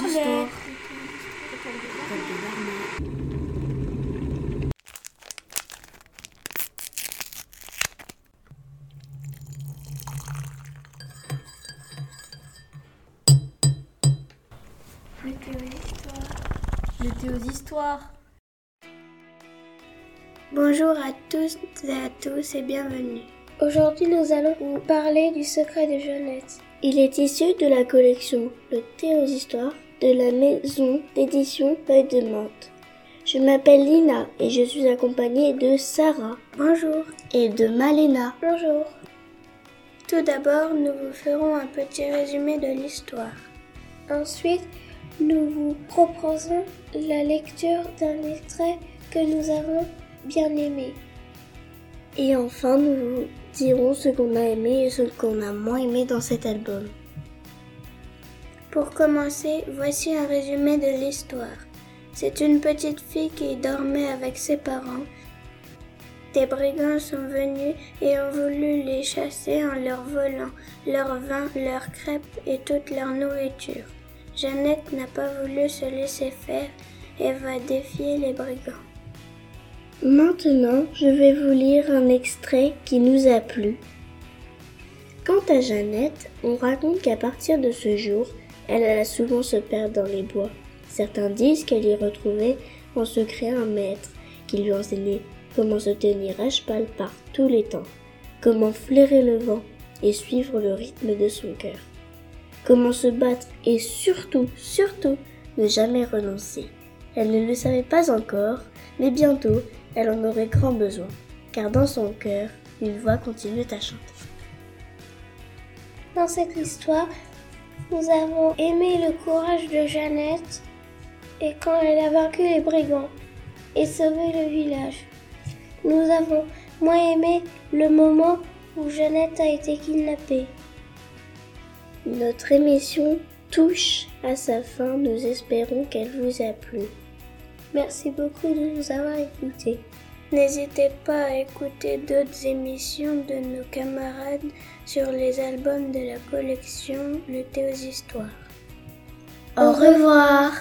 carnet. Météo d'histoire. Bonjour à tous et à tous et bienvenue. Aujourd'hui, nous allons vous parler du secret de Jeannette. Il est issu de la collection Le thé aux histoires de la maison d'édition Feuille de Menthe. Je m'appelle Lina et je suis accompagnée de Sarah. Bonjour. Et de Malena. Bonjour. Tout d'abord, nous vous ferons un petit résumé de l'histoire. Ensuite, nous vous proposons la lecture d'un extrait que nous avons bien aimé. Et enfin, nous vous dirons ce qu'on a aimé et ce qu'on a moins aimé dans cet album. Pour commencer, voici un résumé de l'histoire. C'est une petite fille qui dormait avec ses parents. Des brigands sont venus et ont voulu les chasser en leur volant leur vin, leurs crêpes et toute leur nourriture. Jeannette n'a pas voulu se laisser faire et va défier les brigands. Maintenant, je vais vous lire un extrait qui nous a plu. Quant à Jeannette, on raconte qu'à partir de ce jour, elle alla souvent se perdre dans les bois. Certains disent qu'elle y retrouvait en secret un maître qui lui enseignait comment se tenir à cheval par tous les temps, comment flairer le vent et suivre le rythme de son cœur comment se battre et surtout, surtout, ne jamais renoncer. Elle ne le savait pas encore, mais bientôt, elle en aurait grand besoin, car dans son cœur, une voix continuait à chanter. Dans cette histoire, nous avons aimé le courage de Jeannette et quand elle a vaincu les brigands et sauvé le village. Nous avons moins aimé le moment où Jeannette a été kidnappée. Notre émission touche à sa fin. Nous espérons qu'elle vous a plu. Merci beaucoup de nous avoir écoutés. N'hésitez pas à écouter d'autres émissions de nos camarades sur les albums de la collection Le aux Histoires. Au revoir.